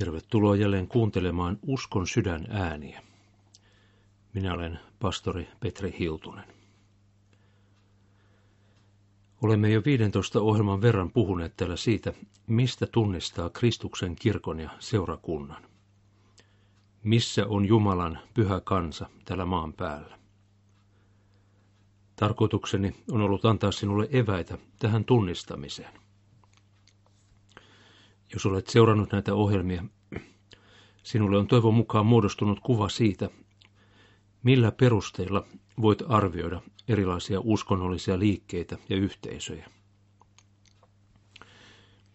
Tervetuloa jälleen kuuntelemaan Uskon sydän ääniä. Minä olen pastori Petri Hiltunen. Olemme jo 15 ohjelman verran puhuneet täällä siitä, mistä tunnistaa Kristuksen kirkon ja seurakunnan. Missä on Jumalan pyhä kansa tällä maan päällä? Tarkoitukseni on ollut antaa sinulle eväitä tähän tunnistamiseen. Jos olet seurannut näitä ohjelmia, sinulle on toivon mukaan muodostunut kuva siitä, millä perusteilla voit arvioida erilaisia uskonnollisia liikkeitä ja yhteisöjä.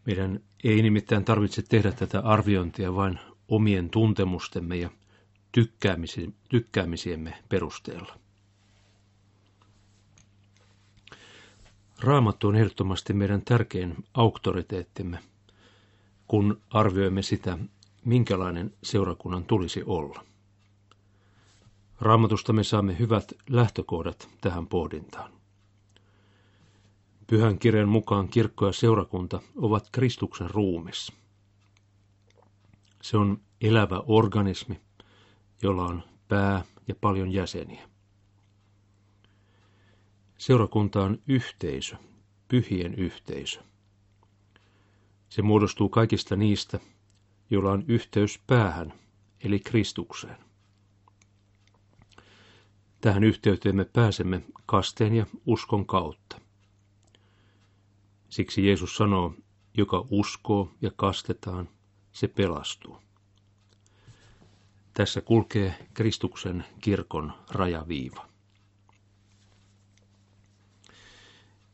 Meidän ei nimittäin tarvitse tehdä tätä arviointia vain omien tuntemustemme ja tykkäämisiemme perusteella. Raamattu on ehdottomasti meidän tärkein auktoriteettimme, kun arvioimme sitä, minkälainen seurakunnan tulisi olla. Raamatusta me saamme hyvät lähtökohdat tähän pohdintaan. Pyhän kirjan mukaan kirkko ja seurakunta ovat Kristuksen ruumis. Se on elävä organismi, jolla on pää ja paljon jäseniä. Seurakunta on yhteisö, pyhien yhteisö. Se muodostuu kaikista niistä, joilla on yhteys päähän, eli Kristukseen. Tähän yhteyteen me pääsemme kasteen ja uskon kautta. Siksi Jeesus sanoo, joka uskoo ja kastetaan, se pelastuu. Tässä kulkee Kristuksen kirkon rajaviiva.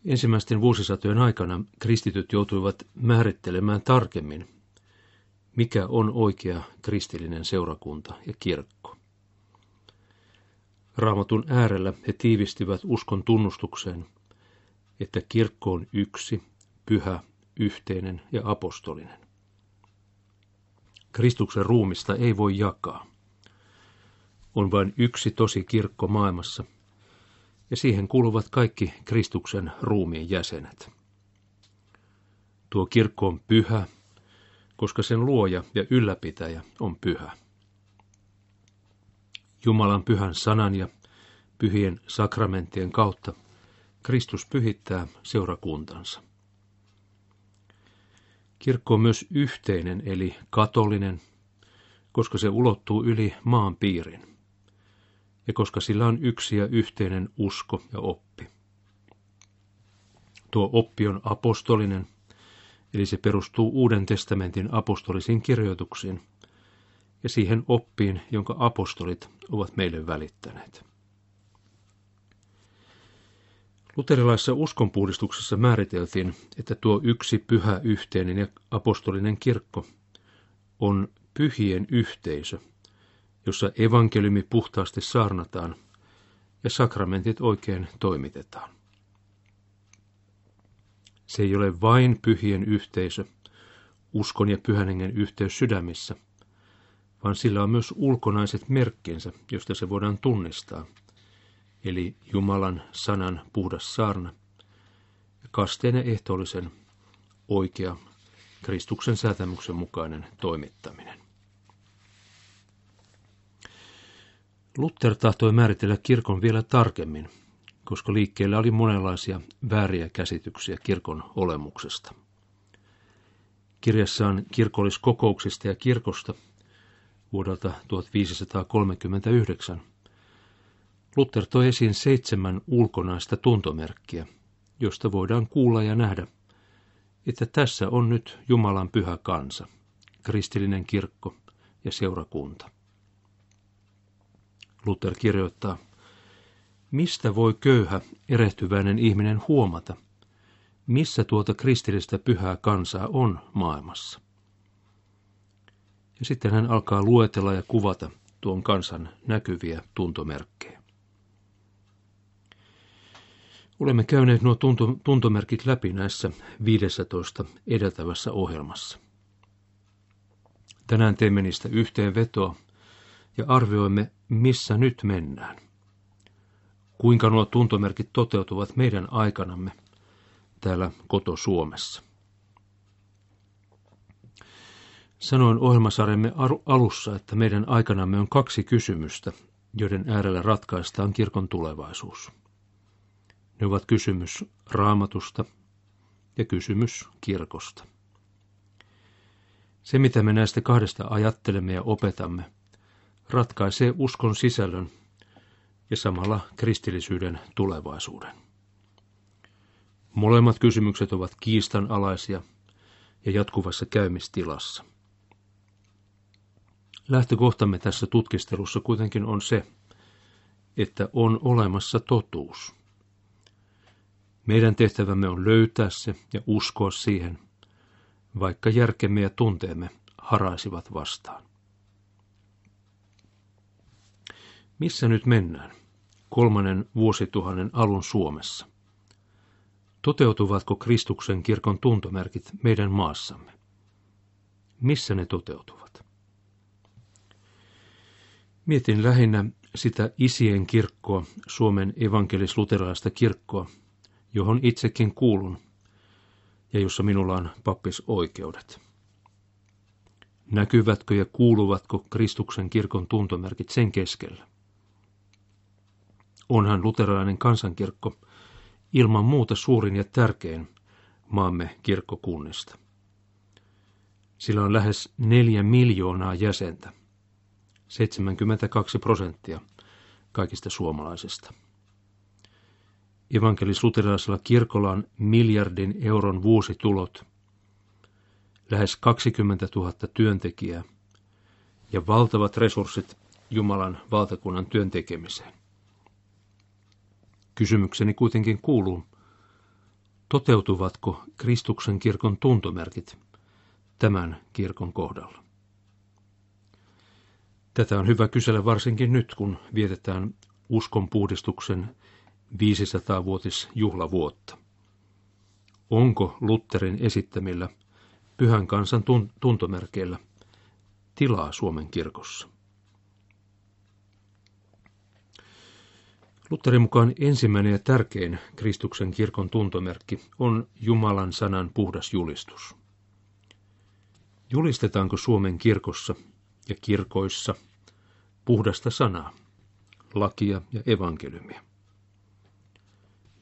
Ensimmäisten vuosisatojen aikana kristityt joutuivat määrittelemään tarkemmin, mikä on oikea kristillinen seurakunta ja kirkko. Raamatun äärellä he tiivistivät uskon tunnustukseen, että kirkko on yksi, pyhä, yhteinen ja apostolinen. Kristuksen ruumista ei voi jakaa. On vain yksi tosi kirkko maailmassa, ja siihen kuuluvat kaikki Kristuksen ruumiin jäsenet. Tuo kirkko on pyhä, koska sen luoja ja ylläpitäjä on pyhä. Jumalan pyhän sanan ja pyhien sakramenttien kautta Kristus pyhittää seurakuntansa. Kirkko on myös yhteinen eli katolinen, koska se ulottuu yli maan piirin ja koska sillä on yksi ja yhteinen usko ja oppi. Tuo oppi on apostolinen, eli se perustuu Uuden testamentin apostolisiin kirjoituksiin ja siihen oppiin, jonka apostolit ovat meille välittäneet. Luterilaisessa uskonpuhdistuksessa määriteltiin, että tuo yksi pyhä yhteinen ja apostolinen kirkko on pyhien yhteisö, jossa evankeliumi puhtaasti saarnataan ja sakramentit oikein toimitetaan. Se ei ole vain pyhien yhteisö, uskon ja pyhän hengen yhteys sydämissä, vaan sillä on myös ulkonaiset merkkinsä, josta se voidaan tunnistaa, eli Jumalan sanan puhdas saarna ja kasteen ja ehtoollisen oikea Kristuksen säätämyksen mukainen toimittaminen. Luther tahtoi määritellä kirkon vielä tarkemmin, koska liikkeellä oli monenlaisia vääriä käsityksiä kirkon olemuksesta. Kirjassaan kirkolliskokouksista ja kirkosta vuodelta 1539 Luther toi esiin seitsemän ulkonaista tuntomerkkiä, josta voidaan kuulla ja nähdä, että tässä on nyt Jumalan pyhä kansa, kristillinen kirkko ja seurakunta. Luther kirjoittaa, mistä voi köyhä, erehtyväinen ihminen huomata, missä tuota kristillistä pyhää kansaa on maailmassa? Ja sitten hän alkaa luetella ja kuvata tuon kansan näkyviä tuntomerkkejä. Olemme käyneet nuo tunto, tuntomerkit läpi näissä 15 edeltävässä ohjelmassa. Tänään teemme niistä yhteenvetoa ja arvioimme, missä nyt mennään. Kuinka nuo tuntomerkit toteutuvat meidän aikanamme täällä koto Suomessa. Sanoin ohjelmasarjamme alussa, että meidän aikanamme on kaksi kysymystä, joiden äärellä ratkaistaan kirkon tulevaisuus. Ne ovat kysymys raamatusta ja kysymys kirkosta. Se, mitä me näistä kahdesta ajattelemme ja opetamme, ratkaisee uskon sisällön ja samalla kristillisyyden tulevaisuuden. Molemmat kysymykset ovat kiistanalaisia ja jatkuvassa käymistilassa. Lähtökohtamme tässä tutkistelussa kuitenkin on se, että on olemassa totuus. Meidän tehtävämme on löytää se ja uskoa siihen, vaikka järkemme ja tunteemme haraisivat vastaan. Missä nyt mennään? Kolmannen vuosituhannen alun Suomessa. Toteutuvatko Kristuksen kirkon tuntomerkit meidän maassamme? Missä ne toteutuvat? Mietin lähinnä sitä isien kirkkoa, Suomen evankelis-luterilaista kirkkoa, johon itsekin kuulun ja jossa minulla on pappisoikeudet. Näkyvätkö ja kuuluvatko Kristuksen kirkon tuntomerkit sen keskellä? Onhan luterilainen kansankirkko ilman muuta suurin ja tärkein maamme kirkkokunnista. Sillä on lähes neljä miljoonaa jäsentä, 72 prosenttia kaikista suomalaisista. Evankelis-luterilaisella kirkolla on miljardin euron vuositulot, lähes 20 000 työntekijää ja valtavat resurssit Jumalan valtakunnan työntekemiseen. Kysymykseni kuitenkin kuuluu, toteutuvatko Kristuksen kirkon tuntomerkit tämän kirkon kohdalla? Tätä on hyvä kysellä varsinkin nyt, kun vietetään uskonpuhdistuksen 500-vuotisjuhlavuotta. Onko Lutterin esittämillä pyhän kansan tuntomerkeillä tilaa Suomen kirkossa? Lutterin mukaan ensimmäinen ja tärkein Kristuksen kirkon tuntomerkki on Jumalan sanan puhdas julistus. Julistetaanko Suomen kirkossa ja kirkoissa puhdasta sanaa, lakia ja evankeliumia?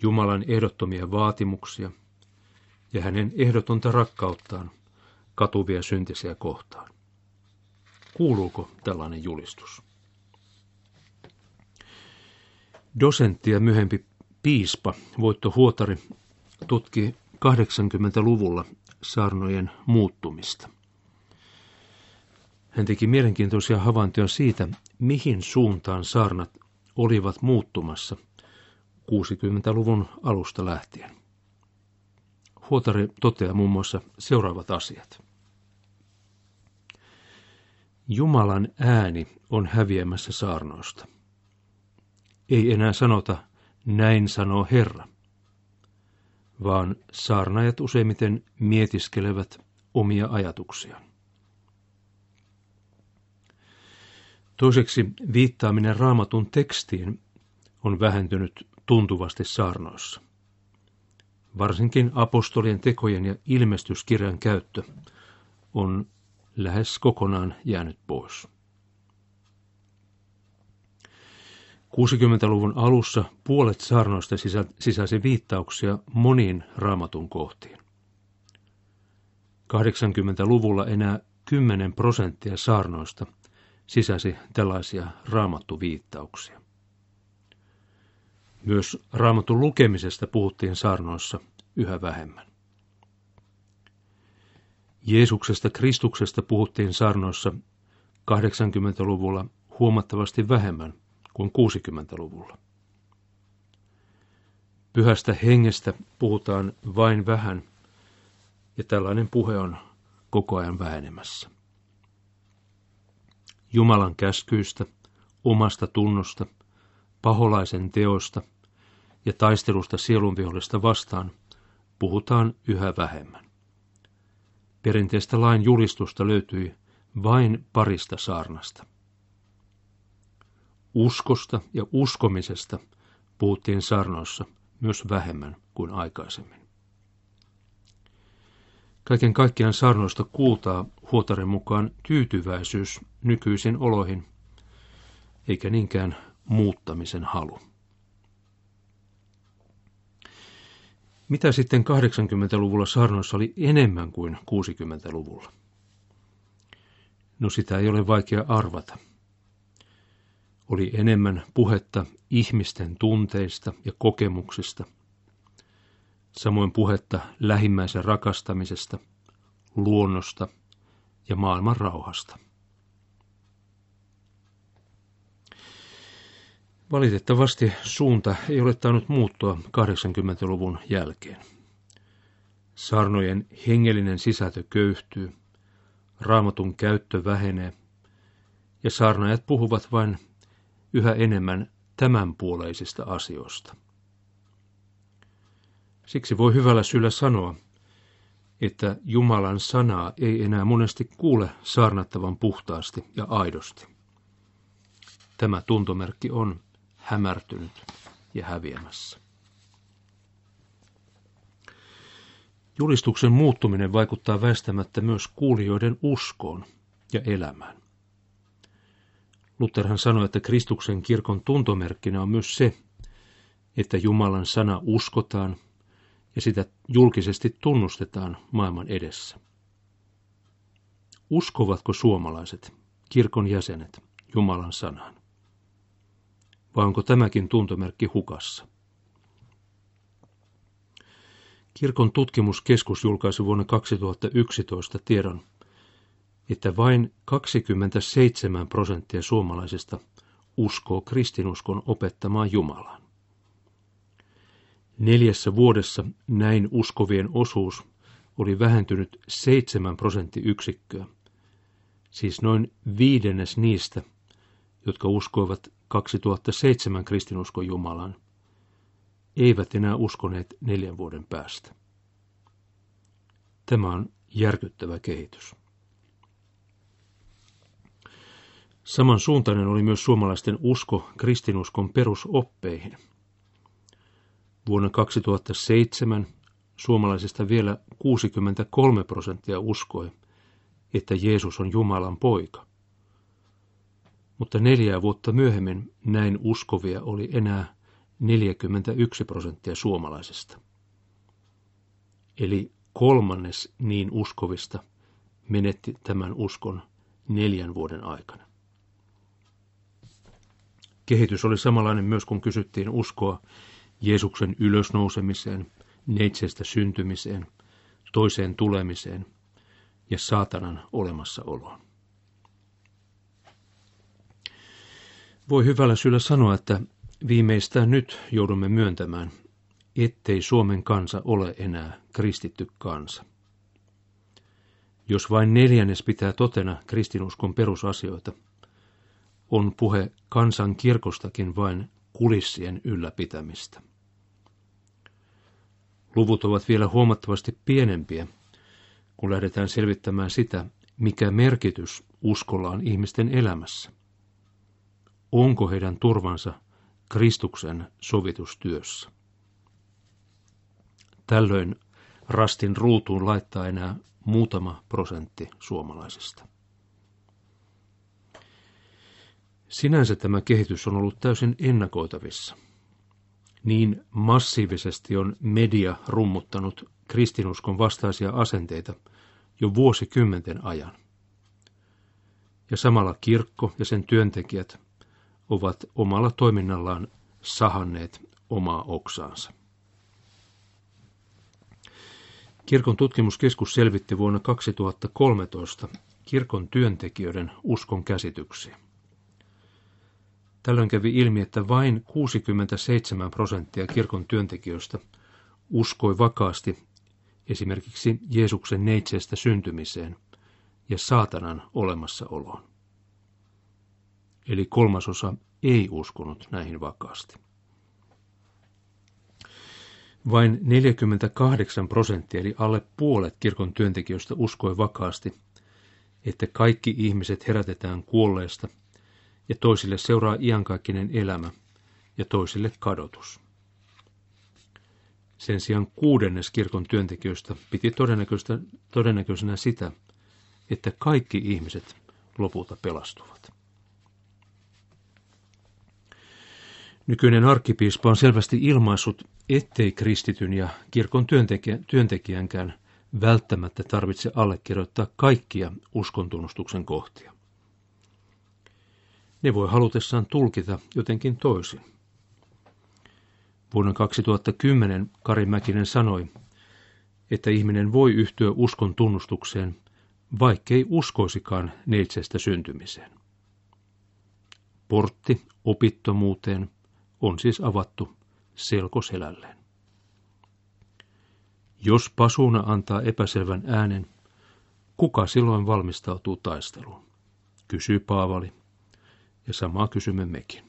Jumalan ehdottomia vaatimuksia ja hänen ehdotonta rakkauttaan katuvia syntisiä kohtaan. Kuuluuko tällainen julistus? Dosentti ja myöhempi piispa Voitto Huotari tutki 80-luvulla saarnojen muuttumista. Hän teki mielenkiintoisia havaintoja siitä, mihin suuntaan saarnat olivat muuttumassa 60-luvun alusta lähtien. Huotari toteaa muun muassa seuraavat asiat. Jumalan ääni on häviämässä saarnoista – ei enää sanota, näin sanoo Herra, vaan saarnajat useimmiten mietiskelevät omia ajatuksiaan. Toiseksi viittaaminen raamatun tekstiin on vähentynyt tuntuvasti saarnoissa. Varsinkin apostolien tekojen ja ilmestyskirjan käyttö on lähes kokonaan jäänyt pois. 60-luvun alussa puolet saarnoista sisälsi viittauksia moniin raamatun kohtiin. 80-luvulla enää 10 prosenttia saarnoista sisäsi tällaisia raamattuviittauksia. Myös raamatun lukemisesta puhuttiin saarnoissa yhä vähemmän. Jeesuksesta Kristuksesta puhuttiin saarnoissa 80-luvulla huomattavasti vähemmän – kuin 60-luvulla. Pyhästä hengestä puhutaan vain vähän, ja tällainen puhe on koko ajan vähenemässä. Jumalan käskyistä, omasta tunnosta, paholaisen teosta ja taistelusta sielunvihollista vastaan puhutaan yhä vähemmän. Perinteistä lain julistusta löytyi vain parista saarnasta. Uskosta ja uskomisesta puhuttiin saarnoissa myös vähemmän kuin aikaisemmin. Kaiken kaikkiaan saarnoista kuultaa Huotaren mukaan tyytyväisyys nykyisiin oloihin, eikä niinkään muuttamisen halu. Mitä sitten 80-luvulla saarnoissa oli enemmän kuin 60-luvulla? No sitä ei ole vaikea arvata. Oli enemmän puhetta ihmisten tunteista ja kokemuksista, samoin puhetta lähimmäisen rakastamisesta, luonnosta ja maailman rauhasta. Valitettavasti suunta ei ole tainnut muuttua 80-luvun jälkeen. Sarnojen hengellinen sisältö köyhtyy, raamatun käyttö vähenee ja saarnaajat puhuvat vain yhä enemmän tämänpuoleisista asioista. Siksi voi hyvällä syyllä sanoa, että Jumalan sanaa ei enää monesti kuule saarnattavan puhtaasti ja aidosti. Tämä tuntomerkki on hämärtynyt ja häviämässä. Julistuksen muuttuminen vaikuttaa väistämättä myös kuulijoiden uskoon ja elämään. Lutherhan sanoi, että Kristuksen kirkon tuntomerkkinä on myös se, että Jumalan sana uskotaan ja sitä julkisesti tunnustetaan maailman edessä. Uskovatko suomalaiset, kirkon jäsenet, Jumalan sanaan? Vai onko tämäkin tuntomerkki hukassa? Kirkon tutkimuskeskus julkaisi vuonna 2011 tiedon, että vain 27 prosenttia suomalaisista uskoo kristinuskon opettamaan Jumalaan. Neljässä vuodessa näin uskovien osuus oli vähentynyt 7 prosenttiyksikköä, siis noin viidennes niistä, jotka uskoivat 2007 kristinuskon Jumalan, eivät enää uskoneet neljän vuoden päästä. Tämä on järkyttävä kehitys. Samansuuntainen oli myös suomalaisten usko kristinuskon perusoppeihin. Vuonna 2007 suomalaisista vielä 63 prosenttia uskoi, että Jeesus on Jumalan poika. Mutta neljää vuotta myöhemmin näin uskovia oli enää 41 prosenttia suomalaisista. Eli kolmannes niin uskovista menetti tämän uskon neljän vuoden aikana. Kehitys oli samanlainen myös, kun kysyttiin uskoa Jeesuksen ylösnousemiseen, neitsestä syntymiseen, toiseen tulemiseen ja saatanan olemassaoloon. Voi hyvällä syyllä sanoa, että viimeistään nyt joudumme myöntämään, ettei Suomen kansa ole enää kristitty kansa. Jos vain neljännes pitää totena kristinuskon perusasioita – on puhe kansan kirkostakin vain kulissien ylläpitämistä. Luvut ovat vielä huomattavasti pienempiä, kun lähdetään selvittämään sitä, mikä merkitys uskolla on ihmisten elämässä. Onko heidän turvansa Kristuksen sovitustyössä? Tällöin rastin ruutuun laittaa enää muutama prosentti suomalaisista. Sinänsä tämä kehitys on ollut täysin ennakoitavissa. Niin massiivisesti on media rummuttanut kristinuskon vastaisia asenteita jo vuosikymmenten ajan. Ja samalla kirkko ja sen työntekijät ovat omalla toiminnallaan sahanneet omaa oksaansa. Kirkon tutkimuskeskus selvitti vuonna 2013 kirkon työntekijöiden uskon käsityksiä. Tällöin kävi ilmi, että vain 67 prosenttia kirkon työntekijöistä uskoi vakaasti esimerkiksi Jeesuksen neitseestä syntymiseen ja saatanan olemassaoloon. Eli kolmasosa ei uskonut näihin vakaasti. Vain 48 prosenttia eli alle puolet kirkon työntekijöistä uskoi vakaasti, että kaikki ihmiset herätetään kuolleesta – ja toisille seuraa iankaikkinen elämä ja toisille kadotus. Sen sijaan kuudennes kirkon työntekijöistä piti todennäköisenä sitä, että kaikki ihmiset lopulta pelastuvat. Nykyinen arkkipiispa on selvästi ilmaissut, ettei kristityn ja kirkon työntekijä, työntekijänkään välttämättä tarvitse allekirjoittaa kaikkia uskontunnustuksen kohtia. Ne voi halutessaan tulkita jotenkin toisin. Vuonna 2010 Kari Mäkinen sanoi, että ihminen voi yhtyä uskon tunnustukseen, vaikkei uskoisikaan neitsestä syntymiseen. Portti opittomuuteen on siis avattu selkoselälleen. Jos pasuna antaa epäselvän äänen, kuka silloin valmistautuu taisteluun? Kysyy Paavali, ja samaa kysymme mekin.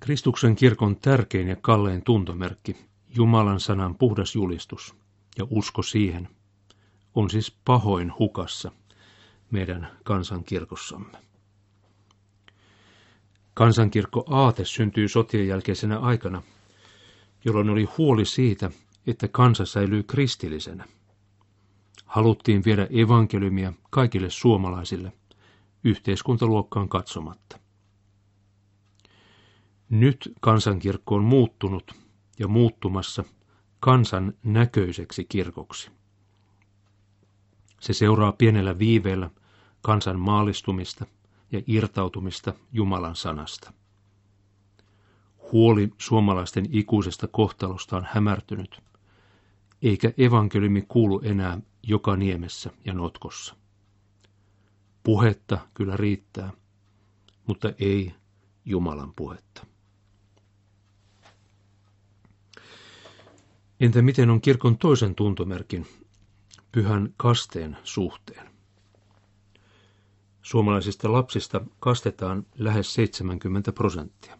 Kristuksen kirkon tärkein ja kallein tuntomerkki, Jumalan sanan puhdas julistus ja usko siihen, on siis pahoin hukassa meidän kansankirkossamme. Kansankirkko Aate syntyi sotien jälkeisenä aikana, jolloin oli huoli siitä, että kansa säilyy kristillisenä. Haluttiin viedä evankeliumia kaikille suomalaisille, yhteiskuntaluokkaan katsomatta. Nyt kansankirkko on muuttunut ja muuttumassa kansan näköiseksi kirkoksi. Se seuraa pienellä viiveellä kansan maalistumista ja irtautumista Jumalan sanasta. Huoli suomalaisten ikuisesta kohtalosta on hämärtynyt, eikä evankeliumi kuulu enää joka niemessä ja notkossa. Puhetta kyllä riittää, mutta ei Jumalan puhetta. Entä miten on kirkon toisen tuntomerkin, pyhän kasteen suhteen? Suomalaisista lapsista kastetaan lähes 70 prosenttia.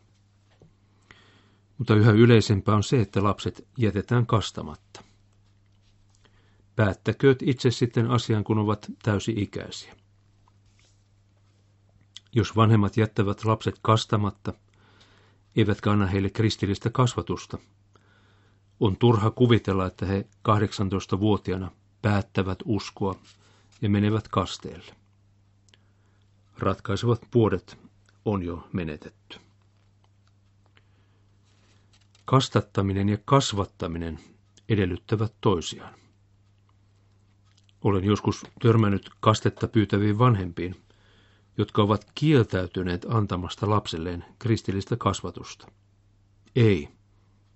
Mutta yhä yleisempää on se, että lapset jätetään kastamatta. Päättäkööt itse sitten asian, kun ovat täysi-ikäisiä. Jos vanhemmat jättävät lapset kastamatta, eivätkä anna heille kristillistä kasvatusta, on turha kuvitella, että he 18-vuotiaana päättävät uskoa ja menevät kasteelle. Ratkaisevat puolet on jo menetetty. Kastattaminen ja kasvattaminen edellyttävät toisiaan. Olen joskus törmännyt kastetta pyytäviin vanhempiin, jotka ovat kieltäytyneet antamasta lapselleen kristillistä kasvatusta. Ei,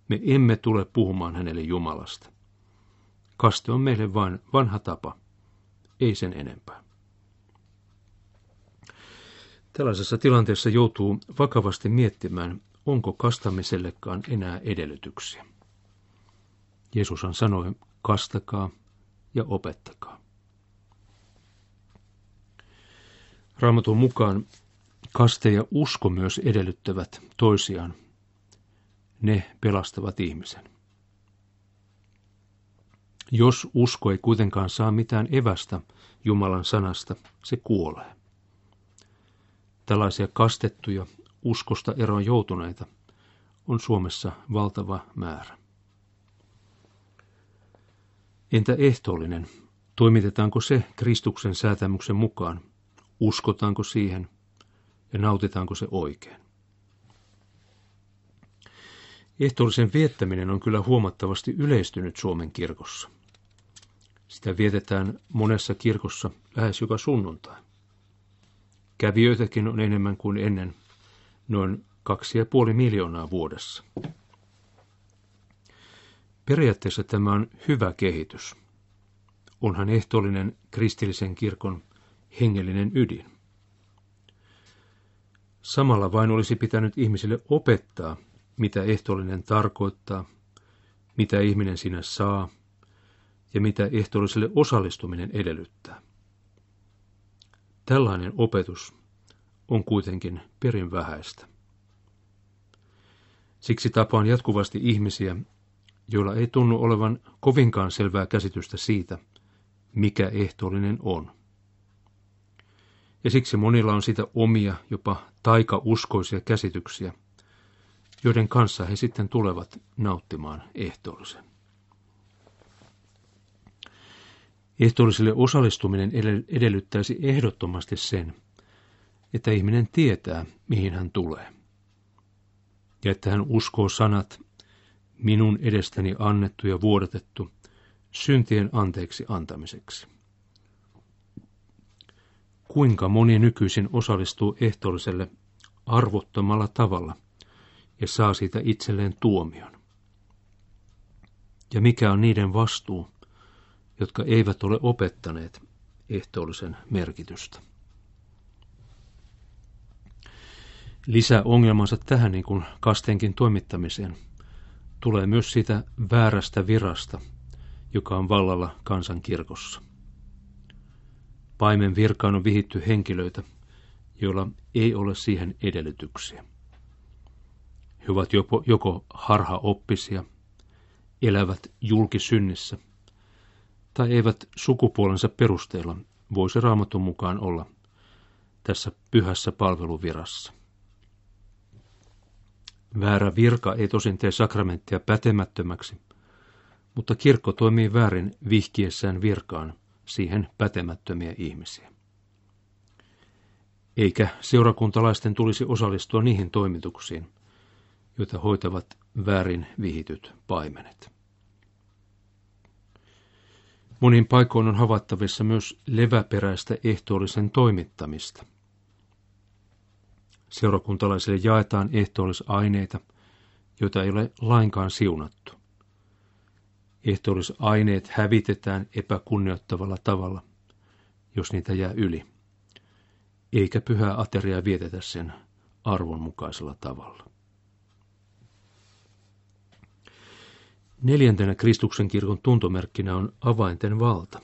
me emme tule puhumaan hänelle Jumalasta. Kaste on meille vain vanha tapa, ei sen enempää. Tällaisessa tilanteessa joutuu vakavasti miettimään, onko kastamisellekaan enää edellytyksiä. Jeesushan sanoi, kastakaa ja opettakaa. Raamatun mukaan kaste ja usko myös edellyttävät toisiaan. Ne pelastavat ihmisen. Jos usko ei kuitenkaan saa mitään evästä Jumalan sanasta, se kuolee. Tällaisia kastettuja, uskosta eroon joutuneita on Suomessa valtava määrä. Entä ehtoollinen? Toimitetaanko se Kristuksen säätämyksen mukaan? Uskotaanko siihen ja nautitaanko se oikein? Ehtoollisen viettäminen on kyllä huomattavasti yleistynyt Suomen kirkossa. Sitä vietetään monessa kirkossa lähes joka sunnuntai. Kävijöitäkin on enemmän kuin ennen, noin kaksi ja puoli miljoonaa vuodessa. Periaatteessa tämä on hyvä kehitys. Onhan ehtoollinen kristillisen kirkon hengellinen ydin. Samalla vain olisi pitänyt ihmisille opettaa, mitä ehtoollinen tarkoittaa, mitä ihminen sinä saa ja mitä ehtoolliselle osallistuminen edellyttää. Tällainen opetus on kuitenkin perin vähäistä. Siksi tapaan jatkuvasti ihmisiä, joilla ei tunnu olevan kovinkaan selvää käsitystä siitä, mikä ehtoollinen on. Ja siksi monilla on sitä omia, jopa taikauskoisia käsityksiä, joiden kanssa he sitten tulevat nauttimaan ehtoollisen. Ehtoolliselle osallistuminen edellyttäisi ehdottomasti sen, että ihminen tietää, mihin hän tulee. Ja että hän uskoo sanat, minun edestäni annettu ja vuodatettu, syntien anteeksi antamiseksi. Kuinka moni nykyisin osallistuu ehtoolliselle arvottomalla tavalla ja saa siitä itselleen tuomion? Ja mikä on niiden vastuu, jotka eivät ole opettaneet ehtoollisen merkitystä? Lisäongelmansa tähän niin kuin kastenkin toimittamiseen tulee myös siitä väärästä virasta, joka on vallalla kansankirkossa. Paimen virkaan on vihitty henkilöitä, joilla ei ole siihen edellytyksiä. He ovat joko, joko harhaoppisia, elävät julkisynnissä, tai eivät sukupuolensa perusteella voisi raamatun mukaan olla tässä pyhässä palveluvirassa. Väärä virka ei tosin tee sakramenttia pätemättömäksi, mutta kirkko toimii väärin vihkiessään virkaan siihen pätemättömiä ihmisiä. Eikä seurakuntalaisten tulisi osallistua niihin toimituksiin, joita hoitavat väärin vihityt paimenet. Monin paikoin on havaittavissa myös leväperäistä ehtoollisen toimittamista. Seurakuntalaisille jaetaan ehtoollisaineita, joita ei ole lainkaan siunattu. Ehtoollisaineet hävitetään epäkunnioittavalla tavalla, jos niitä jää yli, eikä pyhää ateriaa vietetä sen arvonmukaisella tavalla. Neljäntenä Kristuksen kirkon tuntomerkkinä on avainten valta,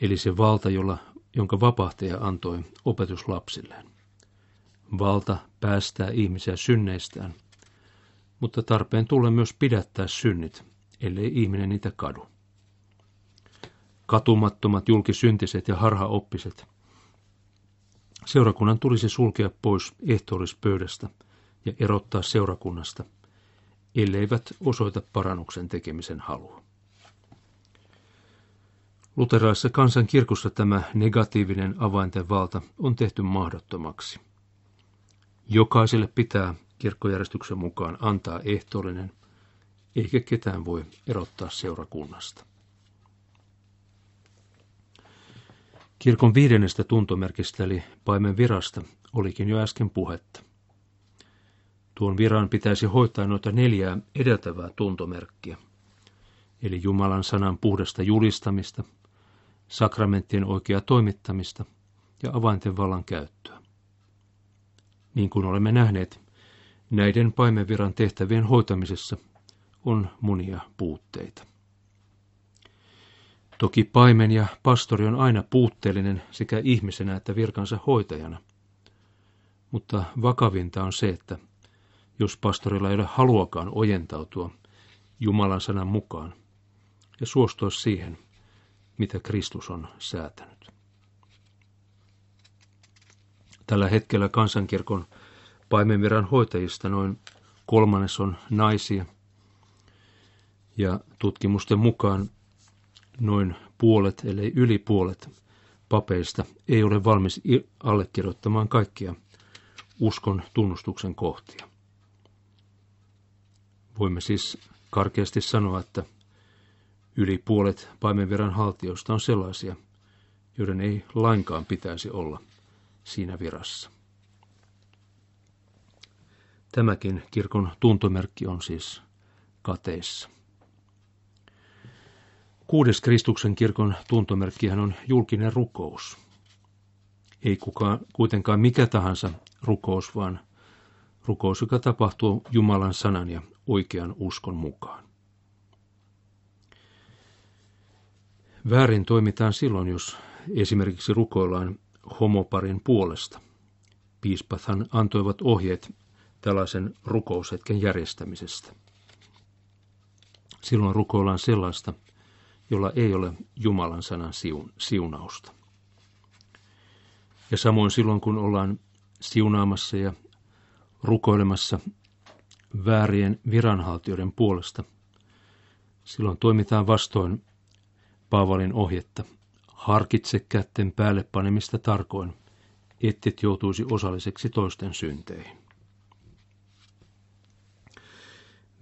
eli se valta, jolla, jonka vapahtaja antoi opetuslapsilleen. Valta päästää ihmisiä synneistään, mutta tarpeen tulee myös pidättää synnit, ellei ihminen niitä kadu. Katumattomat julkisyntiset ja harhaoppiset. Seurakunnan tulisi sulkea pois ehtoollispöydästä ja erottaa seurakunnasta, elleivät osoita parannuksen tekemisen halua. Luterilaisessa kansankirkossa tämä negatiivinen avainten valta on tehty mahdottomaksi. Jokaiselle pitää kirkkojärjestyksen mukaan antaa ehtoollinen, eikä ketään voi erottaa seurakunnasta. Kirkon viidennestä tuntomerkistä eli paimen virasta olikin jo äsken puhetta. Tuon viran pitäisi hoitaa noita neljää edeltävää tuntomerkkiä, eli Jumalan sanan puhdasta julistamista, sakramenttien oikeaa toimittamista ja avainten vallan käyttöä. Niin kuin olemme nähneet, näiden paimenviran tehtävien hoitamisessa on monia puutteita. Toki paimen ja pastori on aina puutteellinen sekä ihmisenä että virkansa hoitajana. Mutta vakavinta on se, että jos pastorilla ei ole haluakaan ojentautua Jumalan sanan mukaan ja suostua siihen, mitä Kristus on säätänyt. Tällä hetkellä kansankirkon paimenviran hoitajista noin kolmannes on naisia, ja tutkimusten mukaan noin puolet, ellei yli puolet papeista ei ole valmis allekirjoittamaan kaikkia uskon tunnustuksen kohtia. Voimme siis karkeasti sanoa, että yli puolet paimenviran haltijoista on sellaisia, joiden ei lainkaan pitäisi olla siinä virassa. Tämäkin kirkon tuntomerkki on siis kateissa. Kuudes Kristuksen kirkon tuntomerkkihän on julkinen rukous. Ei kukaan, kuitenkaan mikä tahansa rukous, vaan rukous, joka tapahtuu Jumalan sanan ja oikean uskon mukaan. Väärin toimitaan silloin, jos esimerkiksi rukoillaan homoparin puolesta. Piispathan antoivat ohjeet tällaisen rukoushetken järjestämisestä. Silloin rukoillaan sellaista, jolla ei ole Jumalan sanan siunausta. Ja samoin silloin, kun ollaan siunaamassa ja rukoilemassa väärien viranhaltijoiden puolesta, silloin toimitaan vastoin Paavalin ohjetta. Harkitse kätten päälle panemista tarkoin, ettet joutuisi osalliseksi toisten synteihin.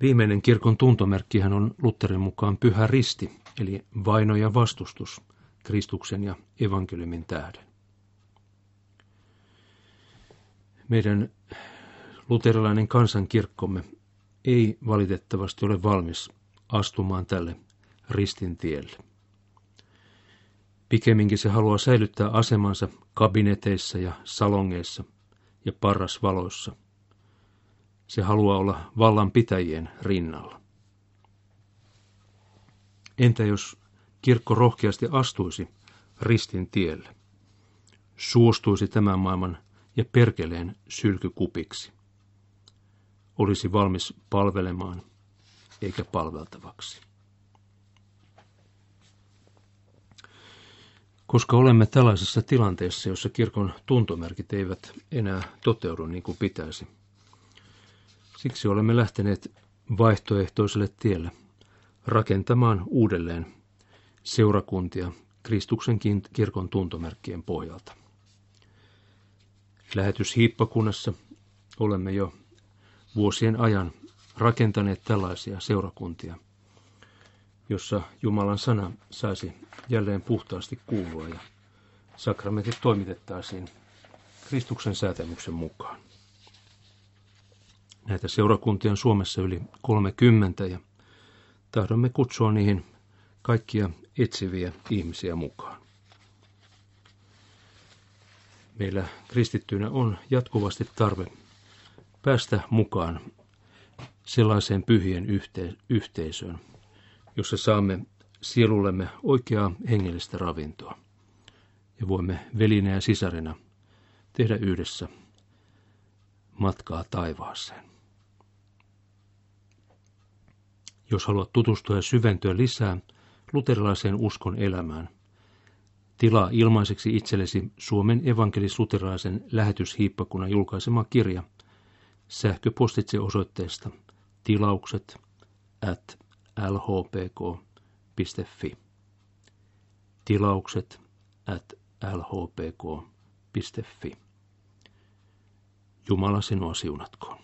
Viimeinen kirkon tuntomerkkihän on Lutherin mukaan pyhä risti, eli vaino ja vastustus Kristuksen ja evankeliumin tähden. Meidän luterilainen kansankirkkomme ei valitettavasti ole valmis astumaan tälle ristin tielle. Pikemminkin se haluaa säilyttää asemansa kabineteissa ja salongeissa ja parrasvaloissa. Se haluaa olla vallanpitäjien rinnalla. Entä jos kirkko rohkeasti astuisi ristin tielle, suostuisi tämän maailman ja perkeleen sylkykupiksi, olisi valmis palvelemaan eikä palveltavaksi. Koska olemme tällaisessa tilanteessa, jossa kirkon tuntomerkit eivät enää toteudu niin kuin pitäisi. Siksi olemme lähteneet vaihtoehtoiselle tielle rakentamaan uudelleen seurakuntia Kristuksen kirkon tuntomerkkien pohjalta. Lähetyshiippakunnassa olemme jo vuosien ajan rakentaneet tällaisia seurakuntia, jossa Jumalan sana saisi jälleen puhtaasti kuulua ja sakramentit toimitettaisiin Kristuksen säätämyksen mukaan. Näitä seurakuntia on Suomessa yli 30 ja tahdomme kutsua niihin kaikkia etsiviä ihmisiä mukaan. Meillä kristittyinä on jatkuvasti tarve päästä mukaan sellaiseen pyhien yhte- yhteisöön, jossa saamme sielullemme oikeaa hengellistä ravintoa ja voimme velinä ja sisarina tehdä yhdessä matkaa taivaaseen. Jos haluat tutustua ja syventyä lisää luterilaiseen uskon elämään, tilaa ilmaiseksi itsellesi Suomen evankelis-luterilaisen lähetyshiippakunnan julkaisema kirja sähköpostitse osoitteesta tilaukset at lhpk.fi. Tilaukset at lhpk.fi. Jumala sinua siunatkoon.